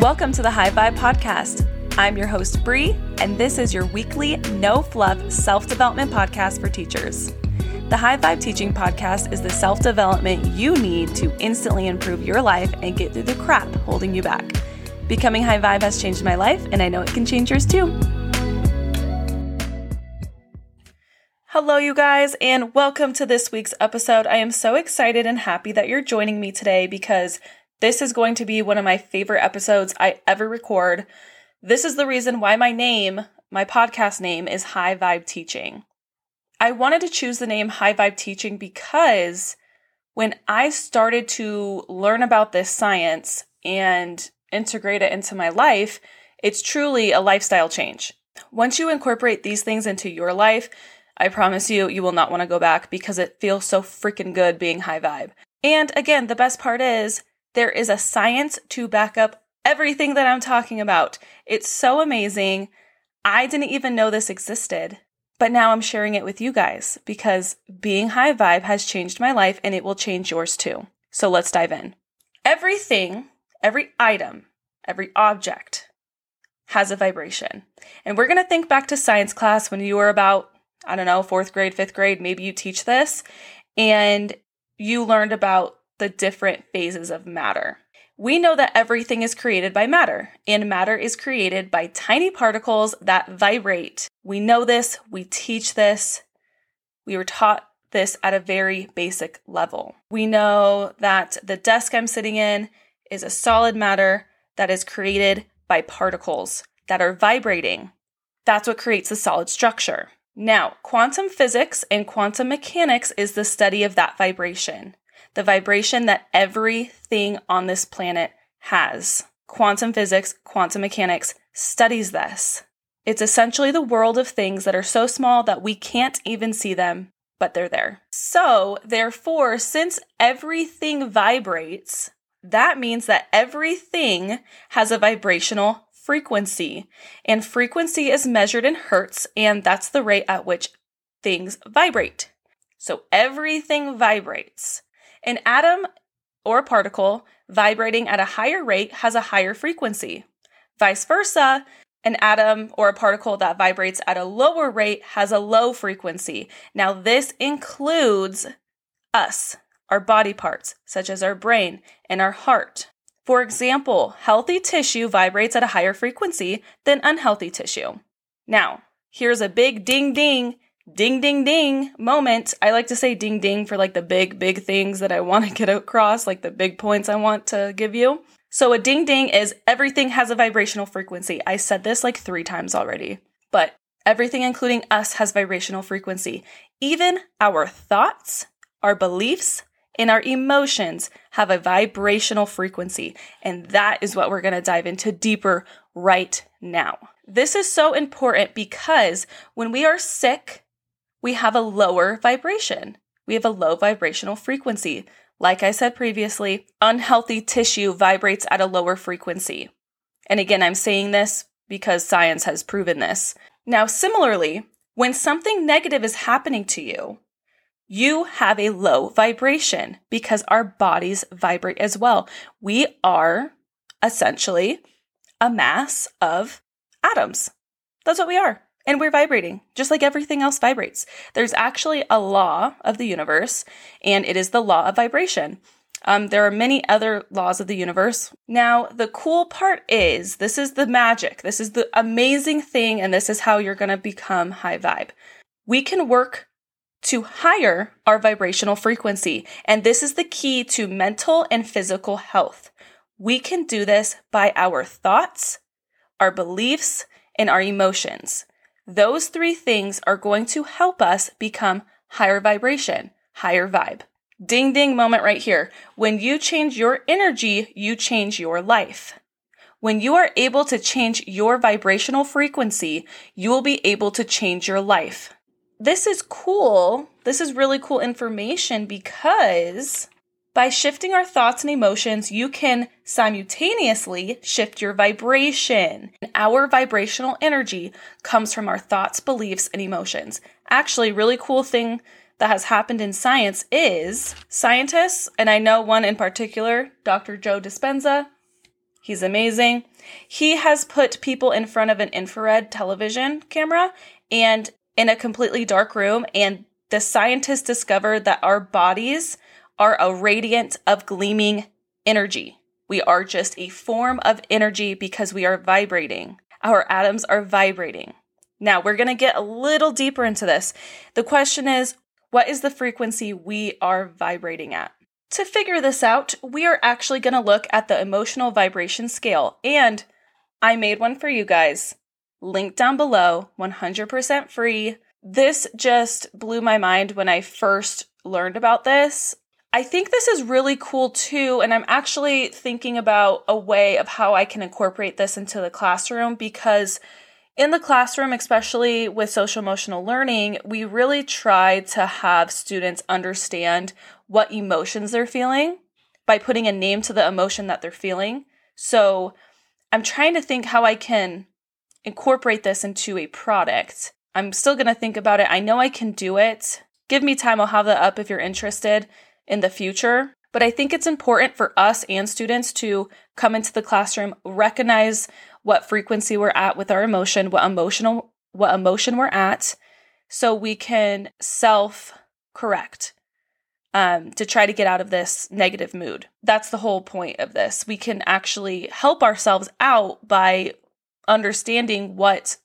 Welcome to the High Vibe Podcast. I'm your host, Bree, and this is your weekly, no fluff self development podcast for teachers. The High Vibe Teaching Podcast is the self development you need to instantly improve your life and get through the crap holding you back. Becoming High Vibe has changed my life, and I know it can change yours too. Hello, you guys, and welcome to this week's episode. I am so excited and happy that you're joining me today because this is going to be one of my favorite episodes I ever record. This is the reason why my name, my podcast name, is High Vibe Teaching. I wanted to choose the name High Vibe Teaching because when I started to learn about this science and integrate it into my life, it's truly a lifestyle change. Once you incorporate these things into your life, I promise you, you will not want to go back because it feels so freaking good being high vibe. And again, the best part is there is a science to back up everything that I'm talking about. It's so amazing. I didn't even know this existed, but now I'm sharing it with you guys because being high vibe has changed my life and it will change yours too. So let's dive in. Everything, every item, every object has a vibration. And we're going to think back to science class when you were about, I don't know, fourth grade, fifth grade, maybe you teach this, and you learned about the different phases of matter. We know that everything is created by matter, and matter is created by tiny particles that vibrate. We know this, we teach this, we were taught this at a very basic level. We know that the desk I'm sitting in is a solid matter that is created by particles that are vibrating. That's what creates the solid structure. Now, quantum physics and quantum mechanics is the study of that vibration the vibration that everything on this planet has. Quantum physics, quantum mechanics studies this. It's essentially the world of things that are so small that we can't even see them, but they're there. So, therefore, since everything vibrates, that means that everything has a vibrational frequency. And frequency is measured in hertz, and that's the rate at which things vibrate. So everything vibrates. An atom or a particle vibrating at a higher rate has a higher frequency. Vice versa, an atom or a particle that vibrates at a lower rate has a low frequency. Now, this includes us, our body parts, such as our brain and our heart. For example, healthy tissue vibrates at a higher frequency than unhealthy tissue. Now, here's a big ding ding ding ding ding moment. I like to say ding ding for like the big, big things that I want to get across, like the big points I want to give you. So a ding ding is everything has a vibrational frequency. I said this like three times already, but everything, including us, has vibrational frequency. Even our thoughts, our beliefs, and our emotions have a vibrational frequency. And that is what we're going to dive into deeper right now. This is so important because when we are sick, we have a lower vibration. We have a low vibrational frequency. Like I said previously, unhealthy tissue vibrates at a lower frequency. And again, I'm saying this because science has proven this. Now, similarly, when something negative is happening to you, you have a low vibration because our bodies vibrate as well. We are essentially a mass of atoms. That's what we are and we're vibrating, just like everything else vibrates. There's actually a law of the universe, and it is the law of vibration. Um, there are many other laws of the universe. Now, the cool part is this is the magic, this is the amazing thing, and this is how you're going to become high vibe. We can work to higher our vibrational frequency, and this is the key to mental and physical health. We can do this by our thoughts, our beliefs, and our emotions. Those three things are going to help us become higher vibration, higher vibe. Ding ding moment right here. When you change your energy, you change your life. When you are able to change your vibrational frequency, you will be able to change your life. This is cool. This is really cool information because by shifting our thoughts and emotions, you can simultaneously shift your vibration. Our vibrational energy comes from our thoughts, beliefs, and emotions. Actually, really cool thing that has happened in science is scientists, and I know one in particular, Dr. Joe Dispenza, He's amazing. He has put people in front of an infrared television camera and in a completely dark room, and the scientists discovered that our bodies are a radiant of gleaming energy. We are just a form of energy because we are vibrating. Our atoms are vibrating. Now, we're going to get a little deeper into this. The question is what is the frequency we are vibrating at? To figure this out, we are actually going to look at the emotional vibration scale, and I made one for you guys. Link down below, 100% free. This just blew my mind when I first learned about this. I think this is really cool too, and I'm actually thinking about a way of how I can incorporate this into the classroom because in the classroom, especially with social emotional learning, we really try to have students understand what emotions they're feeling by putting a name to the emotion that they're feeling. So I'm trying to think how I can incorporate this into a product. I'm still going to think about it. I know I can do it. Give me time, I'll have that up if you're interested in the future. But I think it's important for us and students to come into the classroom, recognize what frequency we're at with our emotion, what emotional what emotion we're at, so we can self correct um, to try to get out of this negative mood. That's the whole point of this. We can actually help ourselves out by understanding what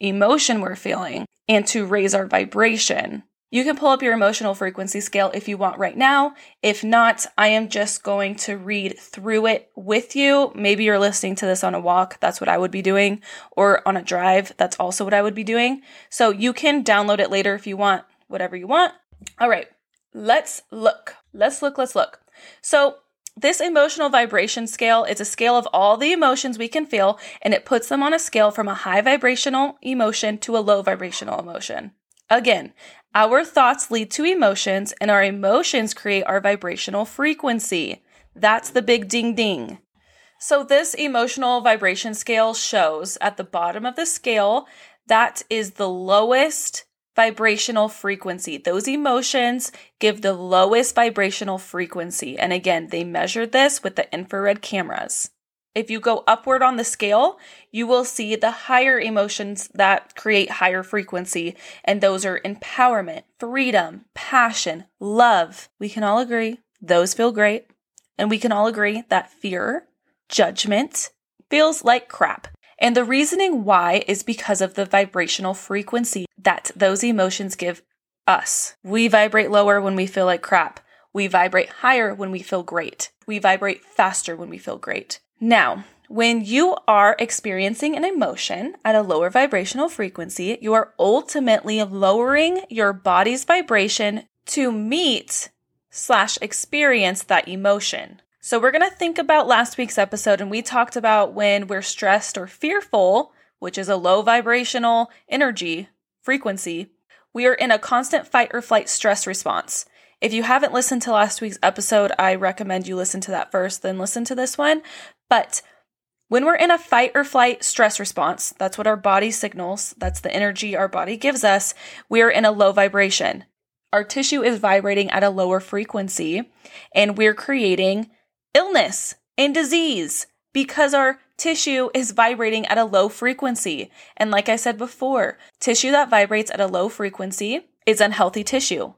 emotion we're feeling and to raise our vibration. You can pull up your emotional frequency scale if you want right now. If not, I am just going to read through it with you. Maybe you're listening to this on a walk. That's what I would be doing. Or on a drive. That's also what I would be doing. So you can download it later if you want, whatever you want. All right, let's look. Let's look, let's look. So this emotional vibration scale is a scale of all the emotions we can feel, and it puts them on a scale from a high vibrational emotion to a low vibrational emotion. Again, our thoughts lead to emotions, and our emotions create our vibrational frequency. That's the big ding ding. So, this emotional vibration scale shows at the bottom of the scale that is the lowest vibrational frequency. Those emotions give the lowest vibrational frequency. And again, they measured this with the infrared cameras. If you go upward on the scale, you will see the higher emotions that create higher frequency, and those are empowerment, freedom, passion, love. We can all agree those feel great, and we can all agree that fear, judgment feels like crap. And the reasoning why is because of the vibrational frequency that those emotions give us. We vibrate lower when we feel like crap. We vibrate higher when we feel great. We vibrate faster when we feel great. Now, when you are experiencing an emotion at a lower vibrational frequency, you are ultimately lowering your body's vibration to meet slash experience that emotion. So, we're going to think about last week's episode, and we talked about when we're stressed or fearful, which is a low vibrational energy frequency, we are in a constant fight or flight stress response. If you haven't listened to last week's episode, I recommend you listen to that first, then listen to this one. But when we're in a fight or flight stress response, that's what our body signals, that's the energy our body gives us, we are in a low vibration. Our tissue is vibrating at a lower frequency, and we're creating illness and disease because our tissue is vibrating at a low frequency. And like I said before, tissue that vibrates at a low frequency is unhealthy tissue.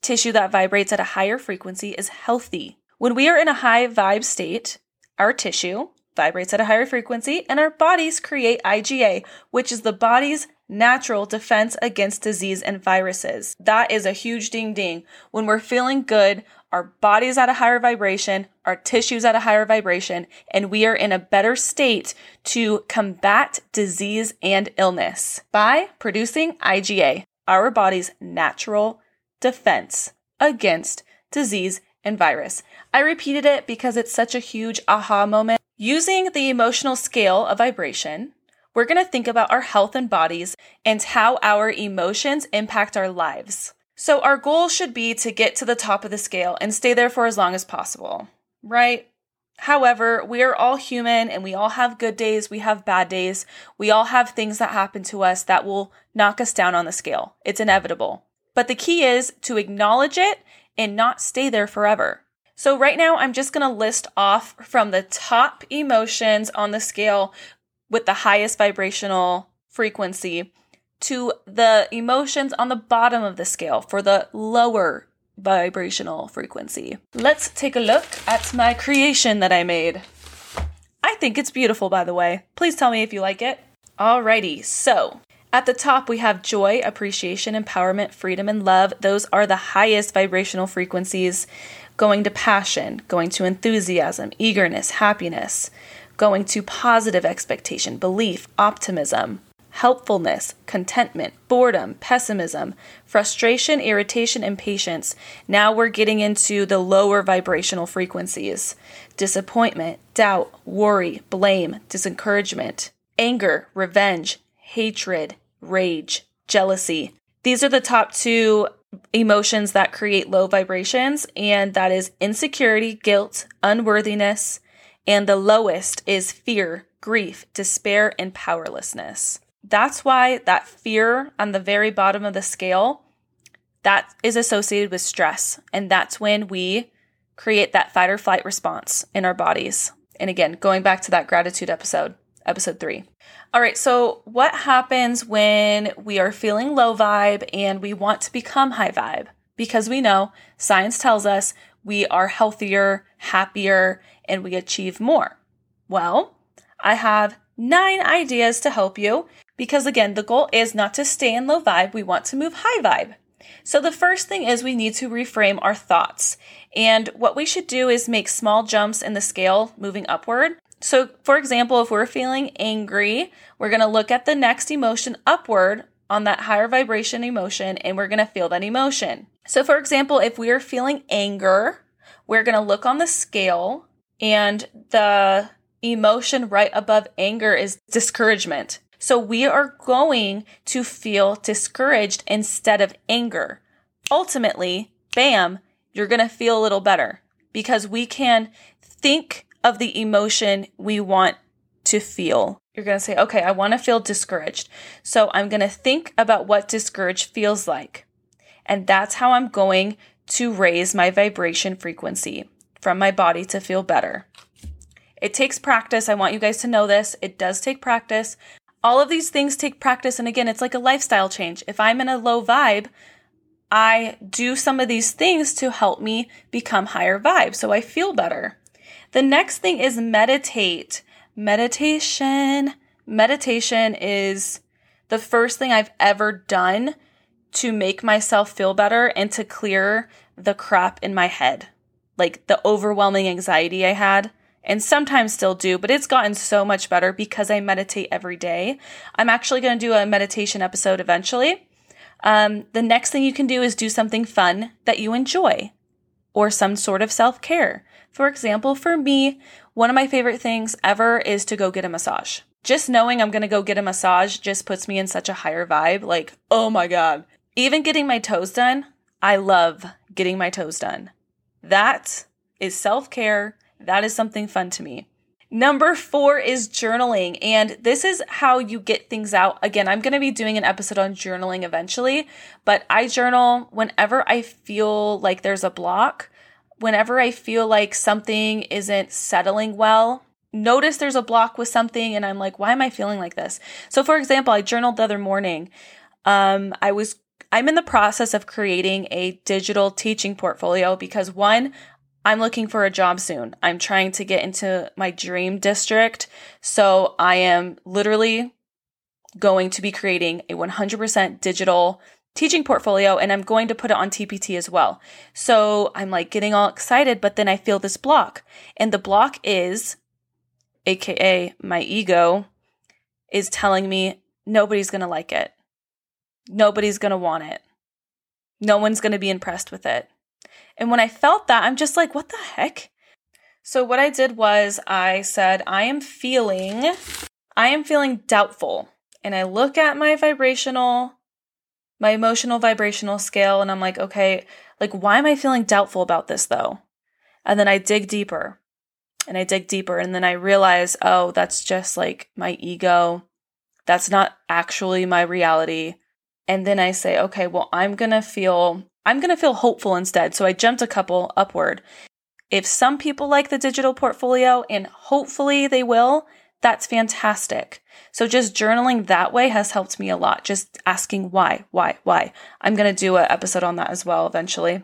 Tissue that vibrates at a higher frequency is healthy. When we are in a high vibe state, our tissue vibrates at a higher frequency and our bodies create IgA, which is the body's natural defense against disease and viruses. That is a huge ding ding. When we're feeling good, our body's at a higher vibration, our tissue's at a higher vibration, and we are in a better state to combat disease and illness by producing IgA, our body's natural defense against disease and virus. I repeated it because it's such a huge aha moment. Using the emotional scale of vibration, we're going to think about our health and bodies and how our emotions impact our lives. So, our goal should be to get to the top of the scale and stay there for as long as possible, right? However, we are all human and we all have good days, we have bad days, we all have things that happen to us that will knock us down on the scale. It's inevitable. But the key is to acknowledge it and not stay there forever. So, right now, I'm just to list off from the top emotions on the scale with the highest vibrational frequency to the emotions on the bottom of the scale for the lower vibrational frequency. Let's take a look at my creation that I made. I think it's beautiful, by the way. Please tell me if you like it. Alrighty, so at the top, we have joy, appreciation, empowerment, freedom, and love. Those are the highest vibrational frequencies. Going to passion, going to enthusiasm, eagerness, happiness, going to positive expectation, belief, optimism, helpfulness, contentment, boredom, pessimism, frustration, irritation, impatience. Now we're getting into the lower vibrational frequencies disappointment, doubt, worry, blame, disencouragement, anger, revenge, hatred, rage, jealousy. These are the top two emotions that create low vibrations, and that is insecurity, guilt, unworthiness, and the lowest is fear, grief, despair, and powerlessness. That's why that fear on the very bottom of the scale that is associated with stress, and that's when we create that fight or flight response in our bodies. And again, going back to that gratitude episode episode three. All right, so what happens when we are feeling low vibe and we want to become high vibe? Because we know science tells us we are healthier, happier, and we achieve more. Well, I have nine ideas to help you because, again, the goal is not to stay in low vibe, we want to move high vibe. So, the first thing is we need to reframe our thoughts. And what we should do is make small jumps in the scale moving upward so, for example, if we're feeling angry, we're going to look at the next emotion upward on that higher vibration emotion and we're going to feel that emotion. So, for example, if we are feeling anger, we're going to look on the scale and the emotion right above anger is discouragement. So, we are going to feel discouraged instead of anger. Ultimately, bam, you're going to feel a little better because we can think of the emotion we want to feel. You're going to say, okay, I want to feel discouraged. So I'm going to think about what discouraged feels like. And that's how I'm going to raise my vibration frequency from my body to feel better. It takes practice. I want you guys to know this. It does take practice. All of these things take practice. And again, it's like a lifestyle change. If I'm in a low vibe, I do some of these things to help me become higher vibe so I feel better. The next thing is meditate. Meditation. Meditation is the first thing I've ever done to make myself feel better and to clear the crap in my head. Like the overwhelming anxiety I had and sometimes still do, but it's gotten so much better because I meditate every day. I'm actually going to do a meditation episode eventually. Um, the next thing you can do is do something fun that you enjoy or some sort of self care. For example, for me, one of my favorite things ever is to go get a massage. Just knowing I'm to go get a massage just puts me in such a higher vibe. Like, oh my God. Even getting my toes done, I love getting my toes done. That is self care. That is something fun to me. Number four is journaling. And this is how you get things out. Again, I'm going to be doing an episode on journaling eventually, but I journal whenever I feel like there's a block whenever I feel like something isn't settling well, notice there's a block with something and I'm like, why am I feeling like this? So for example, I journaled the other morning. Um, I was I'm in the process of creating a digital teaching portfolio because one, I'm looking for a job soon. I'm trying to get into my dream district. So I am literally going to be creating a 100% digital teaching portfolio and I'm going to put it on TPT as well. So I'm like getting all excited, but then I feel this block. And the block is, AKA my ego, is telling me nobody's going to like it. Nobody's going to want it. No one's going to be impressed with it. And when I felt that, I'm just like, what the heck? So what I did was I said, I am feeling, I am feeling doubtful. And I look at my vibrational my emotional vibrational scale and I'm like, okay, like why am I feeling doubtful about this though? And then I dig deeper and I dig deeper and then I realize, oh, that's just like my ego. That's not actually my reality. And then I say, okay, well, I'm going to feel I'm going to feel hopeful instead. So I jumped a couple upward. If some people like the digital portfolio, and hopefully they will, that's fantastic. So just journaling that way has helped me a lot. Just asking why, why, why. I'm going to do an episode on that as well eventually.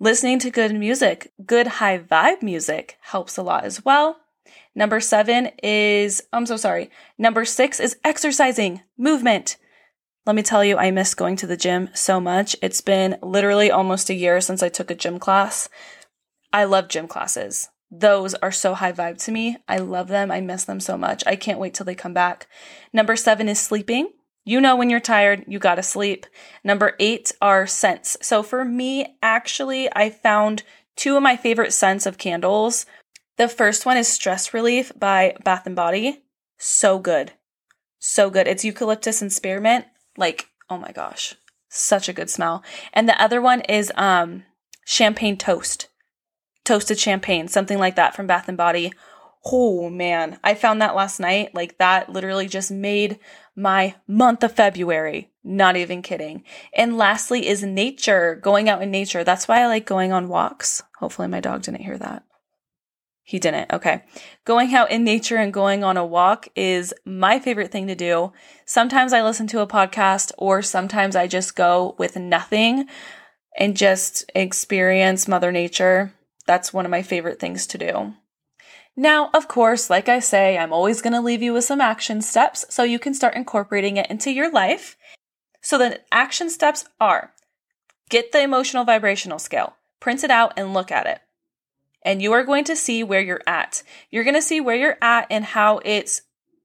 Listening to good music, good high vibe music helps a lot as well. Number seven is, I'm so sorry. Number six is exercising, movement. Let me tell you, I miss going to the gym so much. It's been literally almost a year since I took a gym class. I love gym classes. Those are so high vibe to me. I love them. I miss them so much. I can't wait till they come back. Number seven is sleeping. You know, when you're tired, you gotta sleep. Number eight are scents. So for me, actually, I found two of my favorite scents of candles the first one is Stress Relief by Bath and Body. So good. So good. It's eucalyptus and spearmint. Like, oh my gosh. Such a good smell. And the other one is um champagne toast. Toasted champagne, something like that from Bath and Body. Oh man, I found that last night. Like that literally just made my month of February. Not even kidding. And lastly is nature, going out in nature. That's why I like going on walks. Hopefully my dog didn't hear that. He didn't. Okay. Going out in nature and going on a walk is my favorite thing to do. Sometimes I listen to a podcast or sometimes I just go with nothing and just experience Mother Nature. That's one of my favorite things to do. Now, of course, like I say, I'm always going to leave you with some action steps so you can start incorporating it into your life. So the action steps are get the emotional vibrational scale, print it out and look at it and you are going to see where you're at. You're going to see where you're at and how it's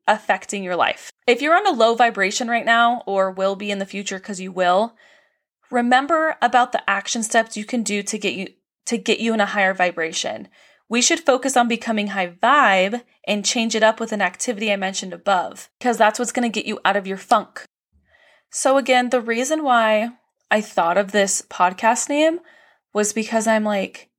affecting your life. If you're on a low vibration right now or will be in the future because you will, remember about the action steps you can do to get you to get you in a higher vibration. We should focus on becoming high vibe and change it up with an activity I mentioned above because that's what's going to get you out of your funk. So again, the reason why I thought of this podcast name was because I'm like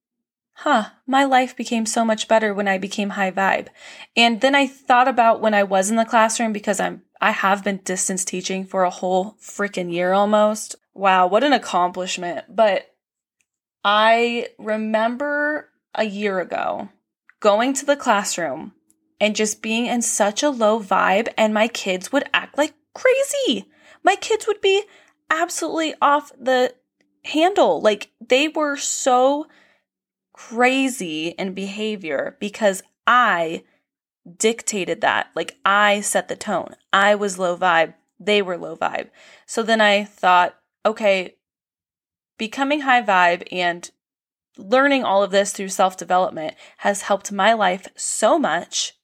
huh, my life became so much better when I became high vibe. And then I thought about when I was in the classroom because I'm I have been distance teaching for a whole freaking year almost. Wow, what an accomplishment. But I remember a year ago going to the classroom and just being in such a low vibe and my kids would act like crazy. My kids would be absolutely off the handle. Like they were so crazy in behavior because I dictated that. Like I set the tone. I was low vibe. They were low vibe. So then I thought, okay, becoming high vibe and learning all of this through self development has helped my life so much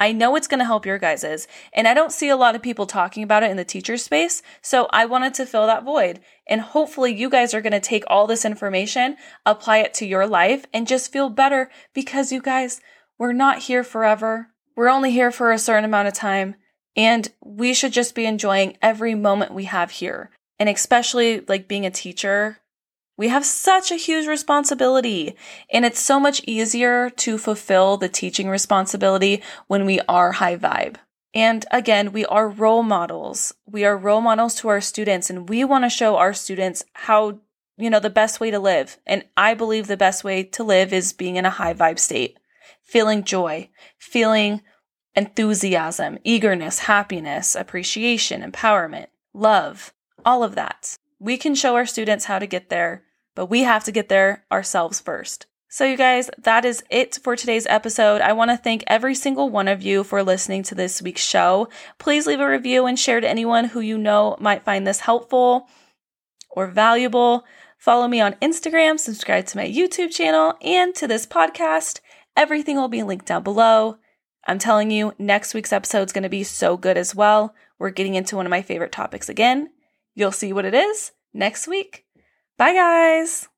I know it's going to help your guys's, and I don't see a lot of people talking about it in the teacher space, so I wanted to fill that void. And hopefully, you guys are going to take all this information, apply it to your life, and just feel better because you guys, we're not here forever. We're only here for a certain amount of time, and we should just be enjoying every moment we have here. And especially like being a teacher, we have such a huge responsibility, and it's so much easier to fulfill the teaching responsibility when we are high vibe. And again, we are role models. We are role models to our students, and we want to show our students how, you know, the best way to live. And I believe the best way to live is being in a high vibe state, feeling joy, feeling enthusiasm, eagerness, happiness, appreciation, empowerment, love, all of that. We can show our students how to get there but we have to get there ourselves first. So, you guys, that is it for today's episode. I want to thank every single one of you for listening to this week's show. Please leave a review and share to anyone who you know might find this helpful or valuable. Follow me on Instagram, subscribe to my YouTube channel, and to this podcast. Everything will be linked down below. I'm telling you, next week's episode is going to be so good as well. We're getting into one of my favorite topics again. You'll see what it is next week. Bye, guys.